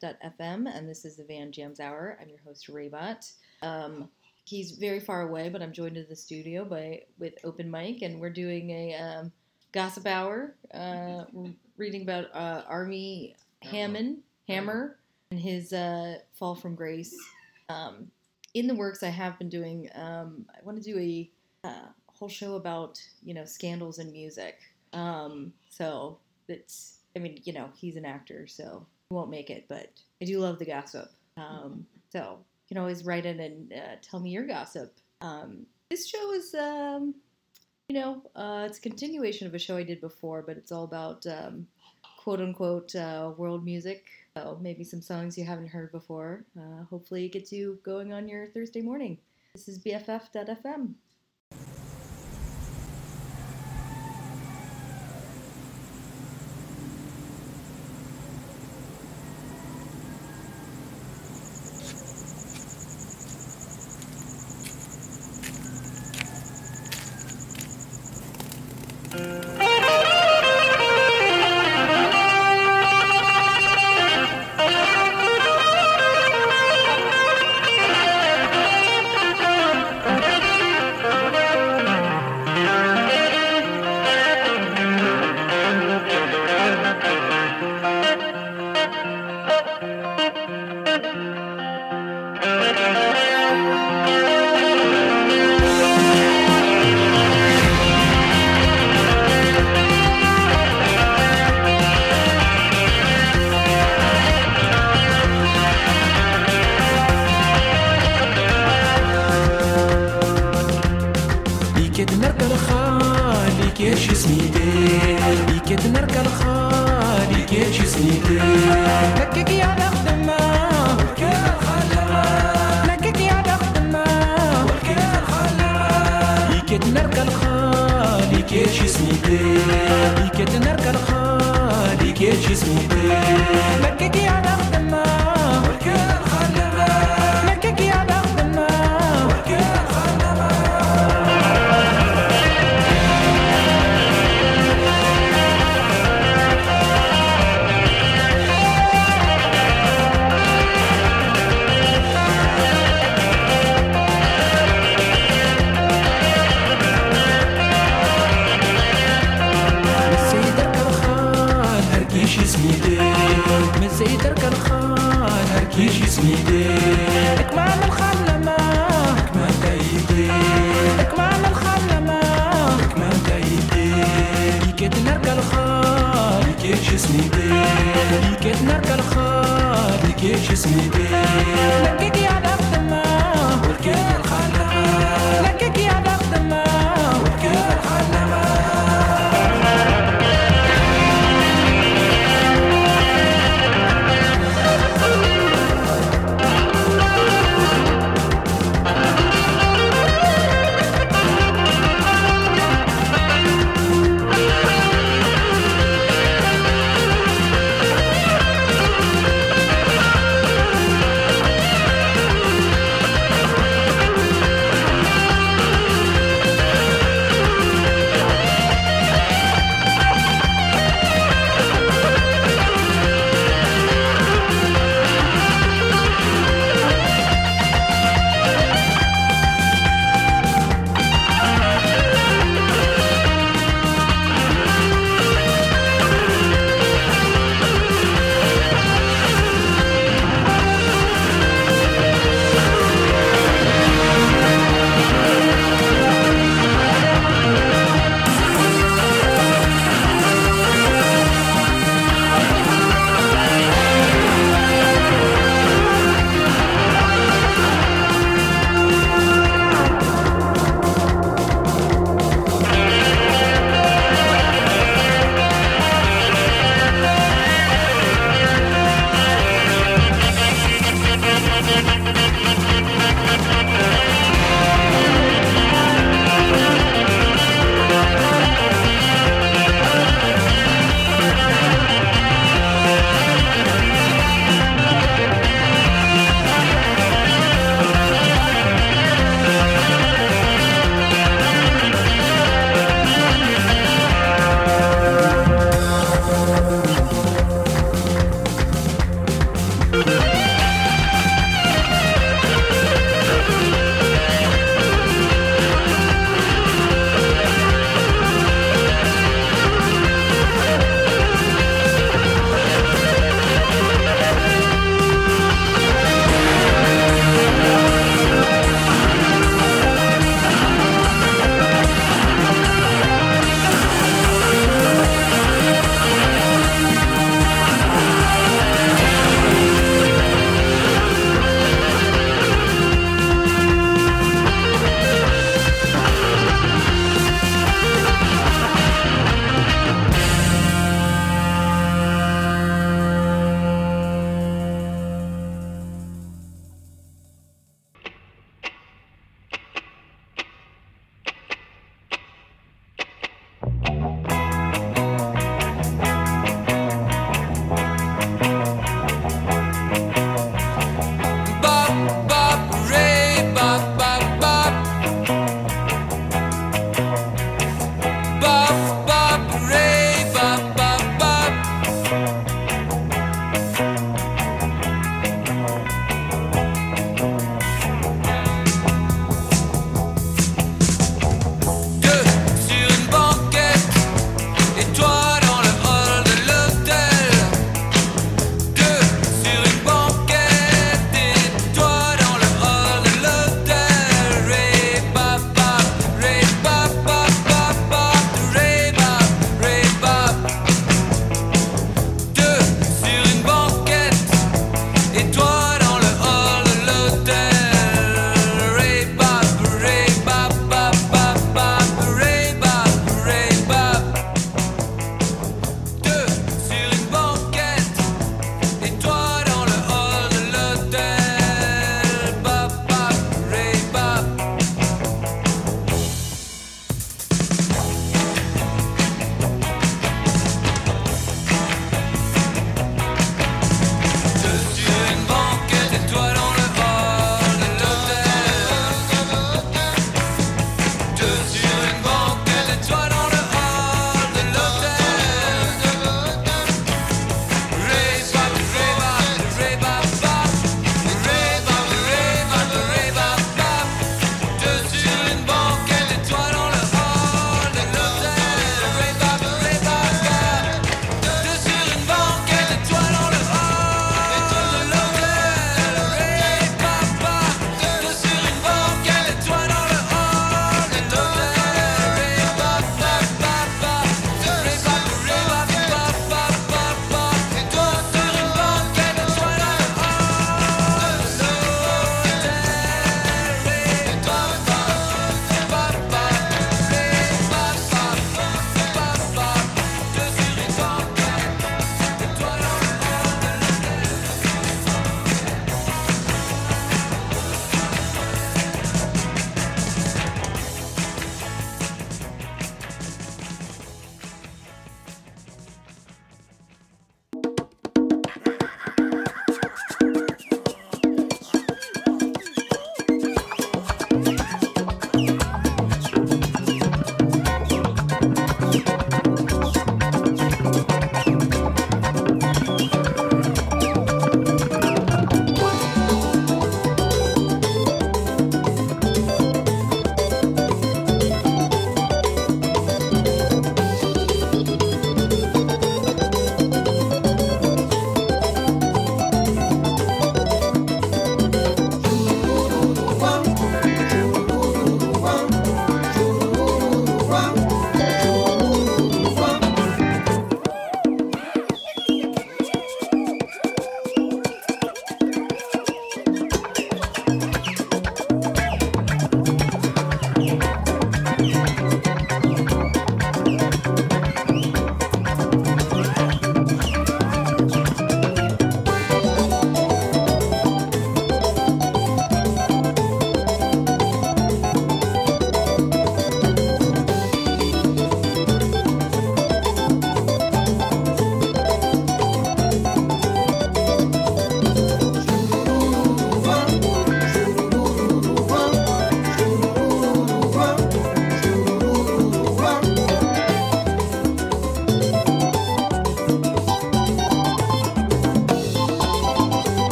BFF.fm, and this is the Van Jams Hour. I'm your host, Raybot. Um, he's very far away, but I'm joined in the studio by with Open Mic, and we're doing a um, gossip hour. Uh, we're reading about uh, Armie Hammond, Hammer, and his uh, fall from grace. Um, in the works, I have been doing. Um, I want to do a uh, whole show about you know scandals in music. Um, so it's. I mean, you know, he's an actor, so won't make it. But I do love the gossip. Um, so you can always write in and uh, tell me your gossip. Um, this show is, um, you know, uh, it's a continuation of a show I did before, but it's all about um, quote unquote uh, world music. So maybe some songs you haven't heard before. Uh, hopefully, it gets you going on your Thursday morning. This is BFF.fm.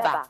Önüne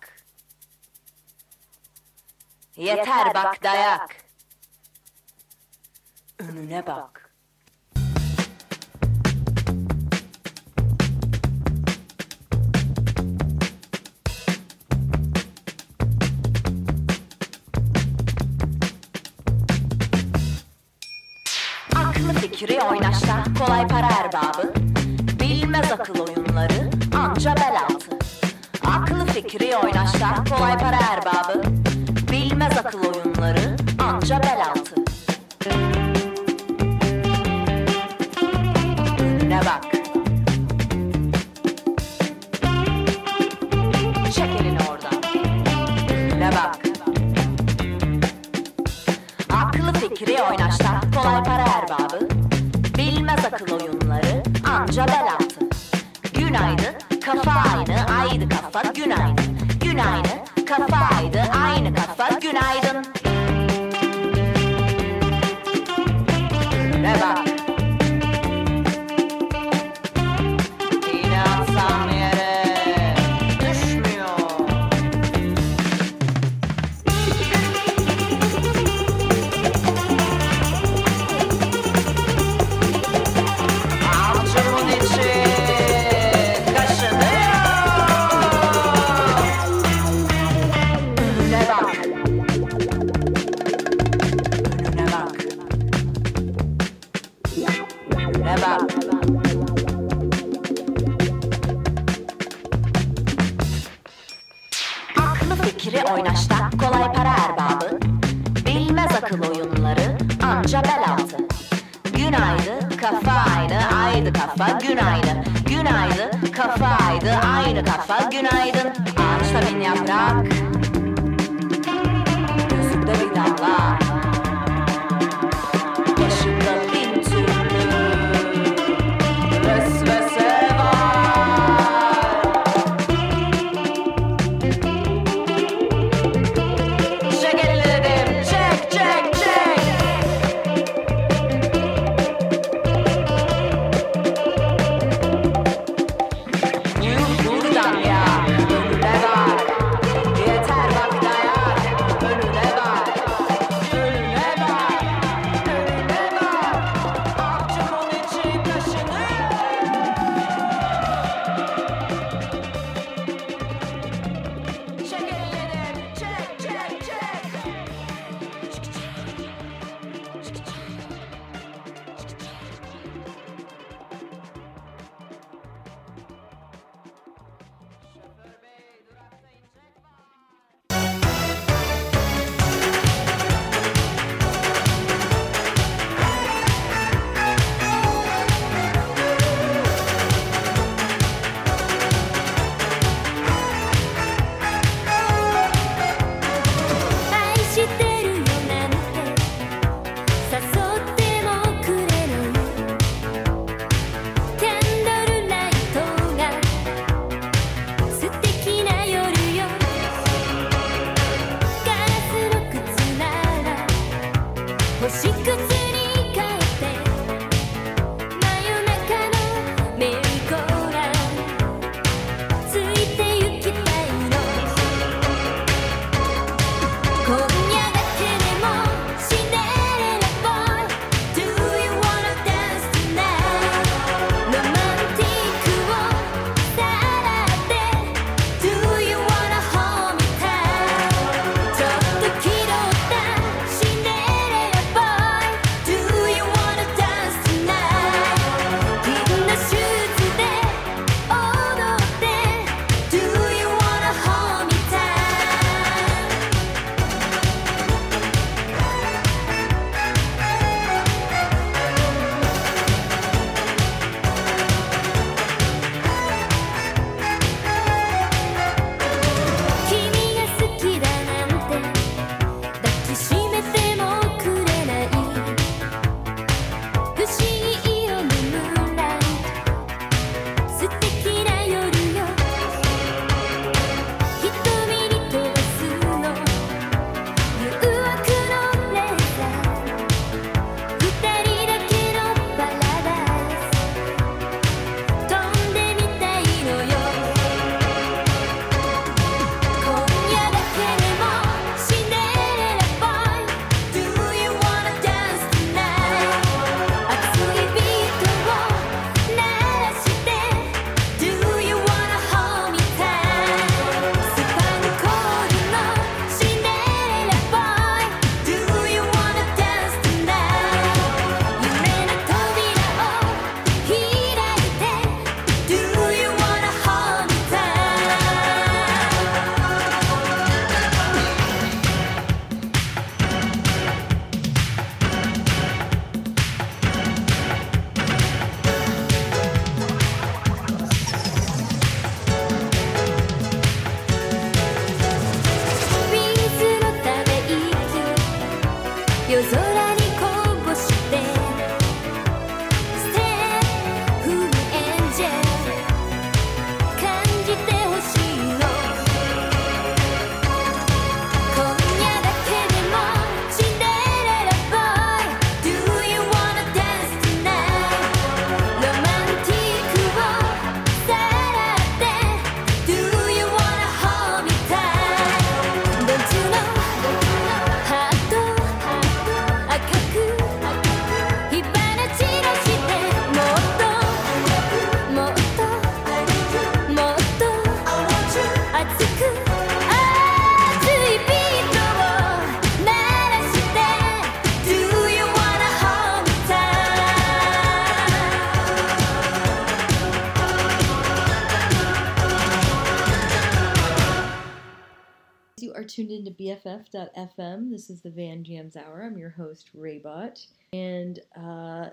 BFF.FM. This is the Van Jams Hour. I'm your host, Raybot. And uh,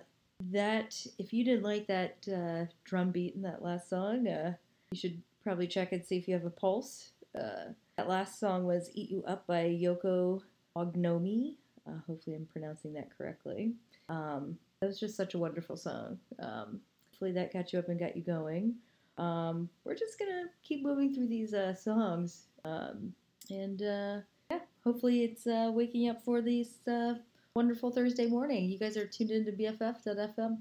that, if you didn't like that uh, drum beat in that last song, uh, you should probably check and see if you have a pulse. Uh, that last song was Eat You Up by Yoko Oginome. Uh, hopefully, I'm pronouncing that correctly. Um, that was just such a wonderful song. Um, hopefully, that got you up and got you going. Um, we're just gonna keep moving through these uh, songs, um, and uh, hopefully it's uh, waking up for this uh, wonderful Thursday morning. You guys are tuned into BFF.fm.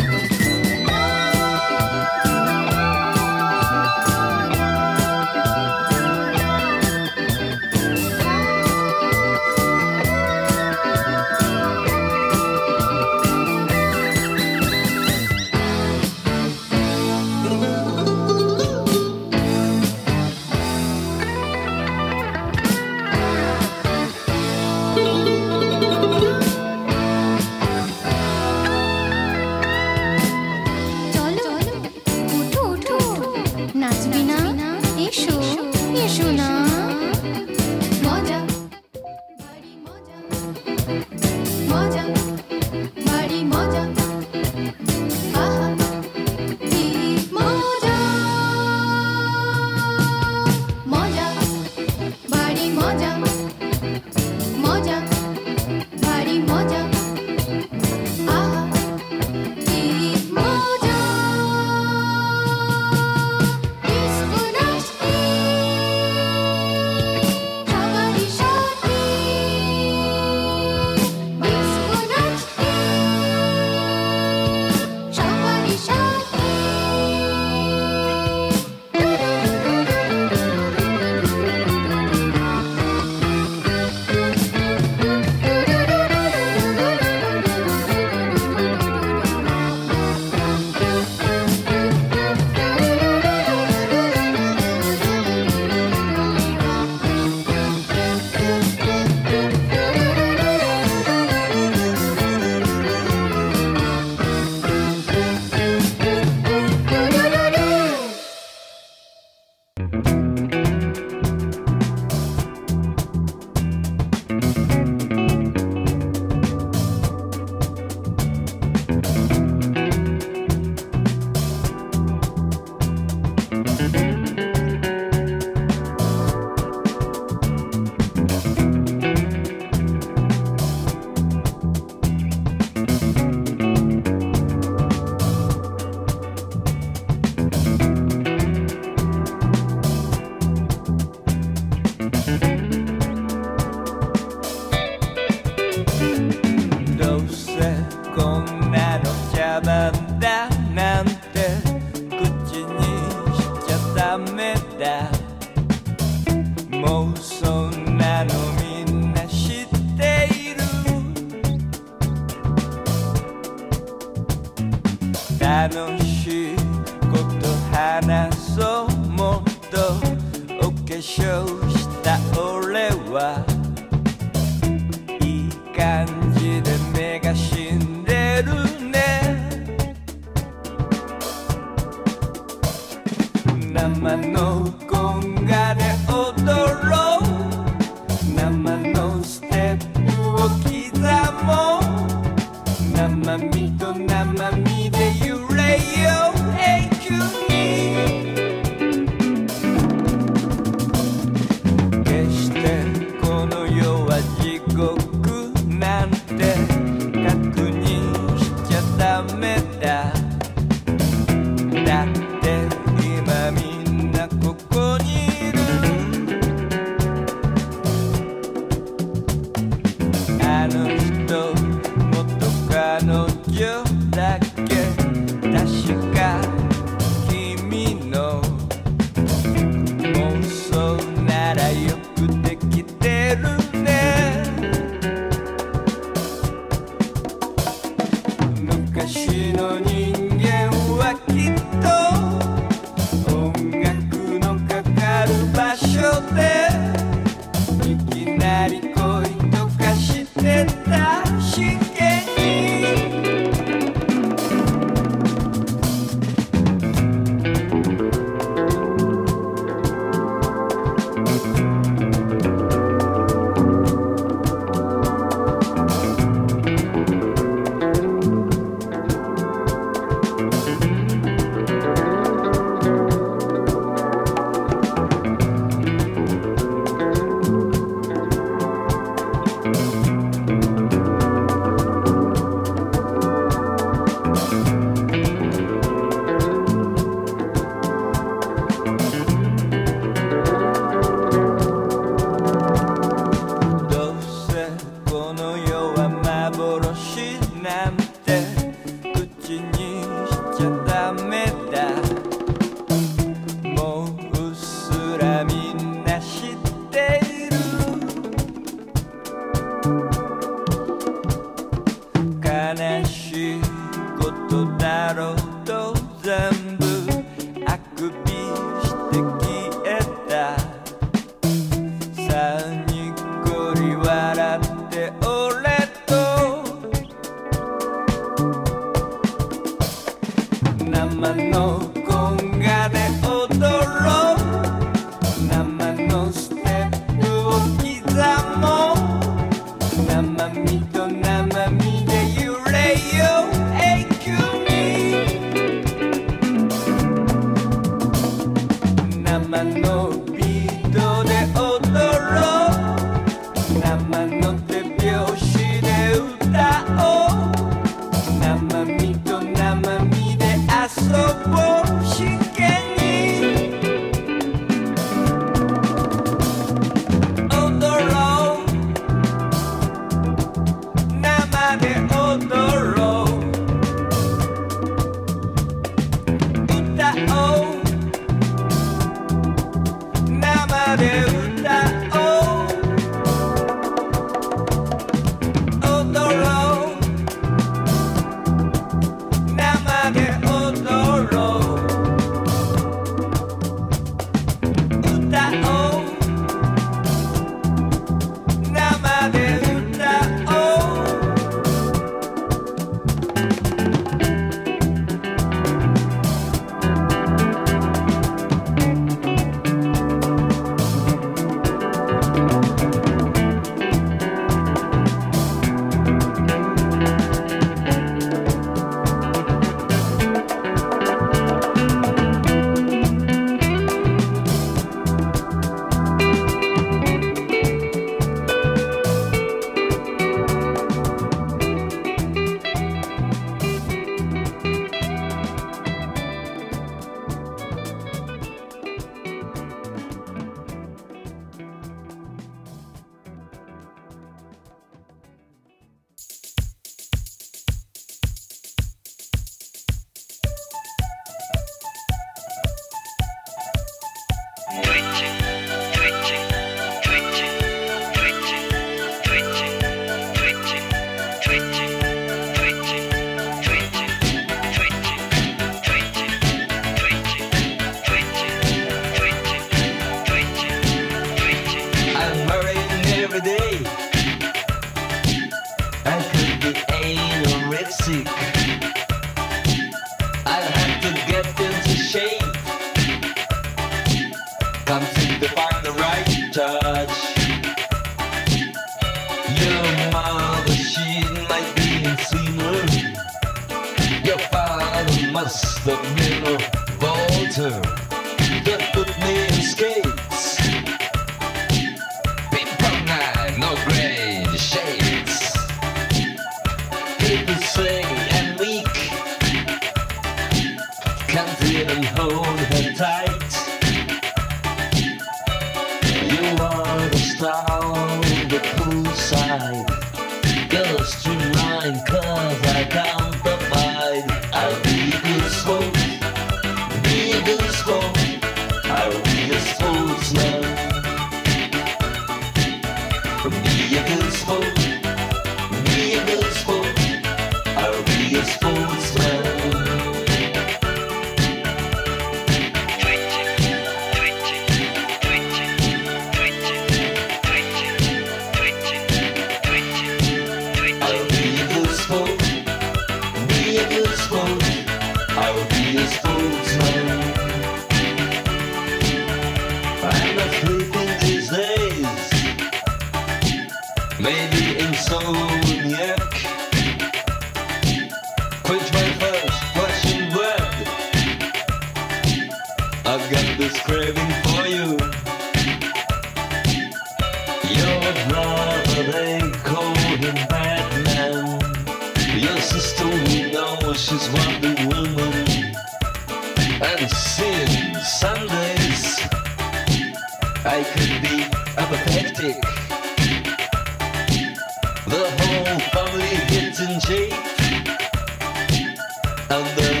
and the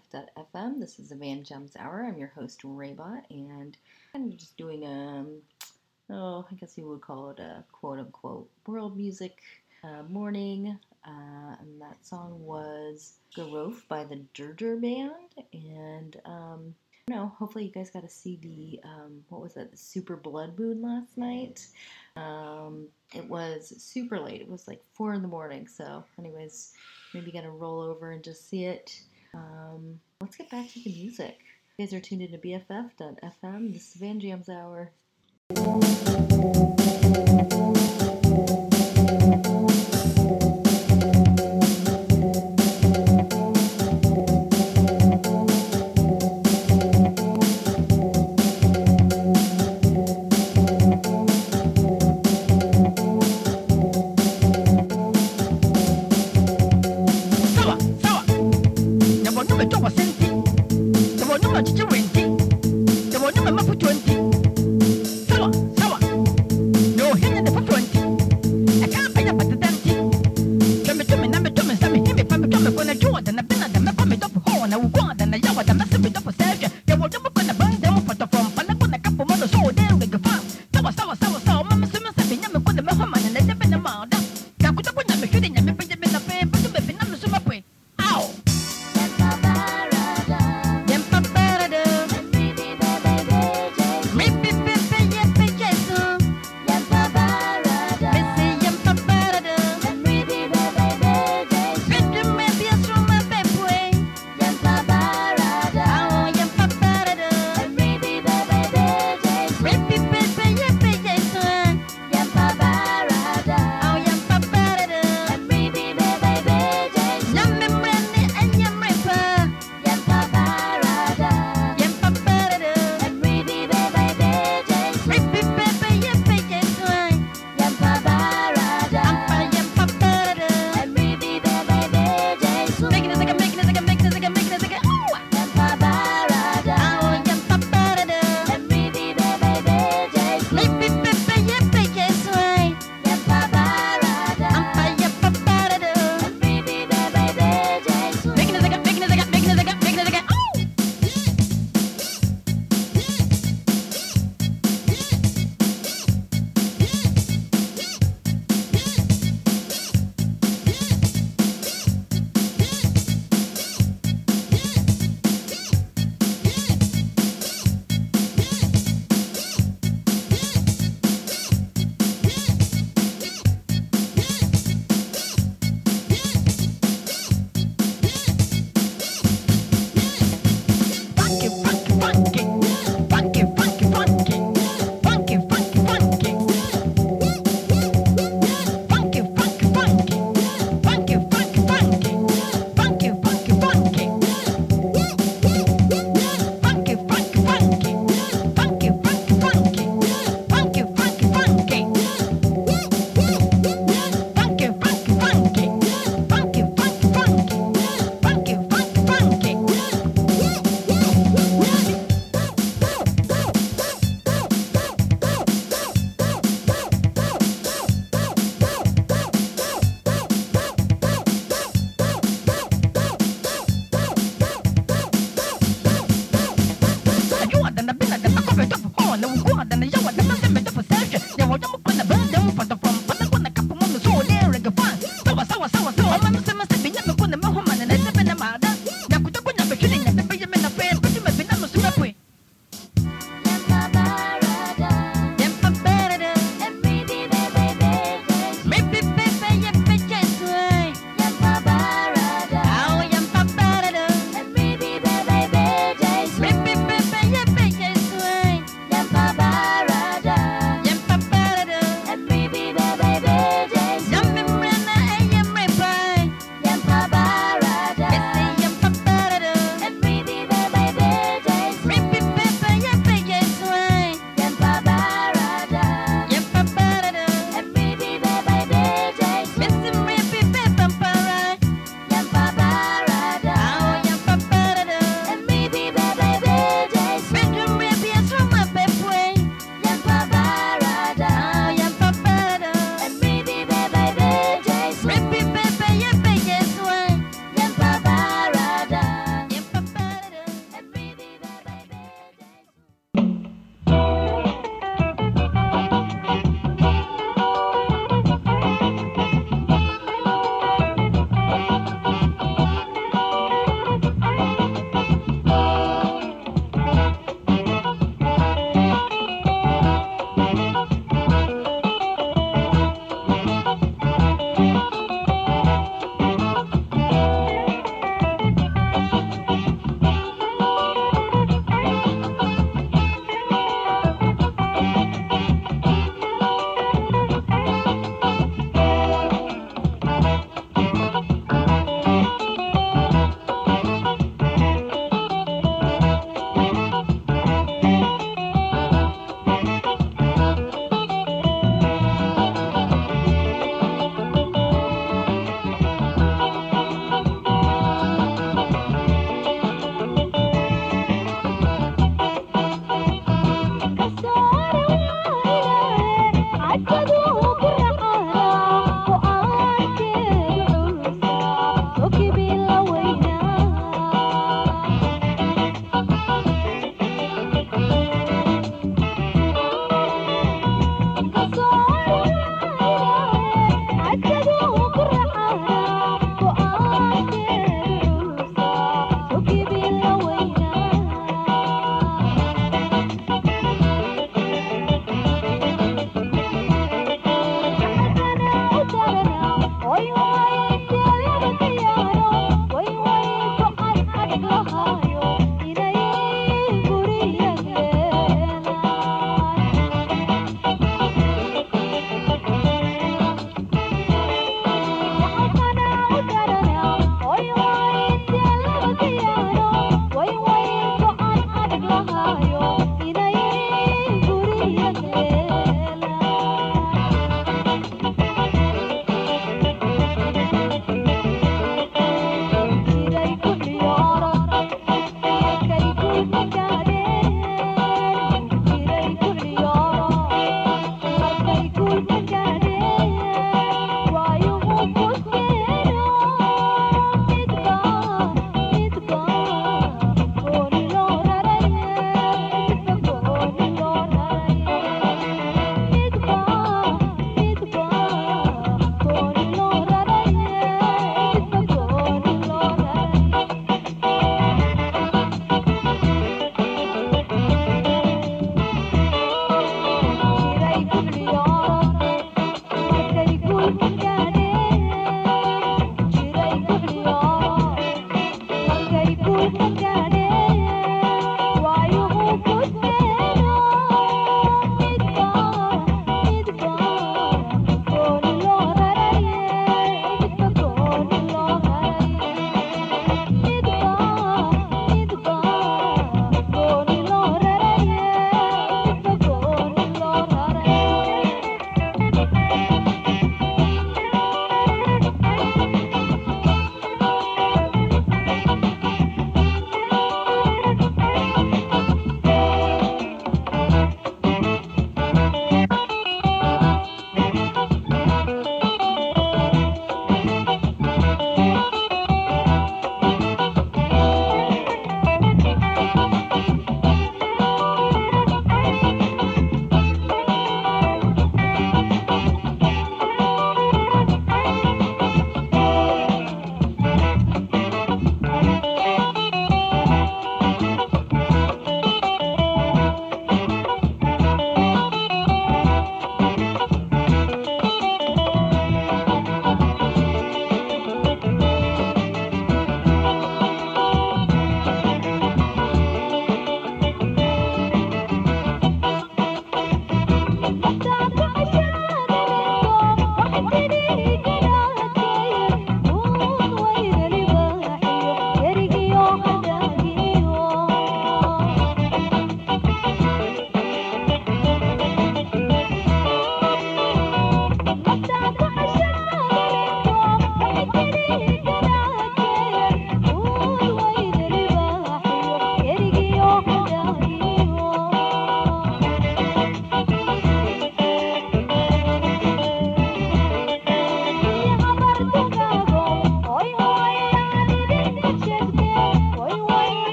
BFF.fm. This is the Van Gems Hour. I'm your host, Raybot, and I'm just doing a, oh, I guess you would call it a quote unquote world music uh, morning. Uh, and that song was Gorof by the Dur Dur Band. And um, you know, hopefully you guys got to see the um, what was it, the Super Blood Moon last night. Um, it was super late. It was like four in the morning. So, anyways, maybe gonna roll over and just see it. Um, let's get back to the music. You guys are tuned into BFF.fm. This is Van Jams Hour.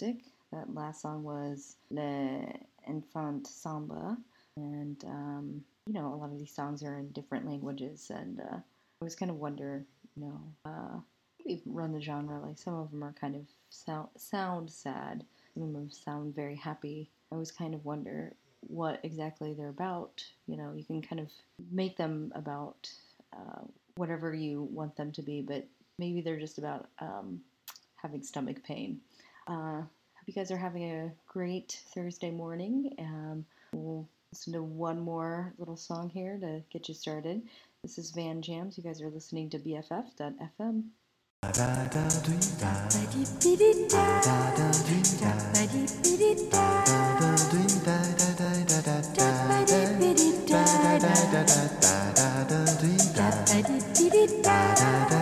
Music. That last song was Le Enfant Samba, and um, you know, a lot of these songs are in different languages, and uh, I always kind of wonder, you know, uh, maybe run the genre. Like some of them are kind of sound, sound sad, some of them sound very happy. I always kind of wonder what exactly they're about. You know, you can kind of make them about uh, whatever you want them to be, but maybe they're just about um, having stomach pain. Uh, hope you guys are having a great Thursday morning. Um, we'll listen to one more little song here to get you started. This is Van Jams. You guys are listening to BFF.fm. Beep, beep, beep, beep,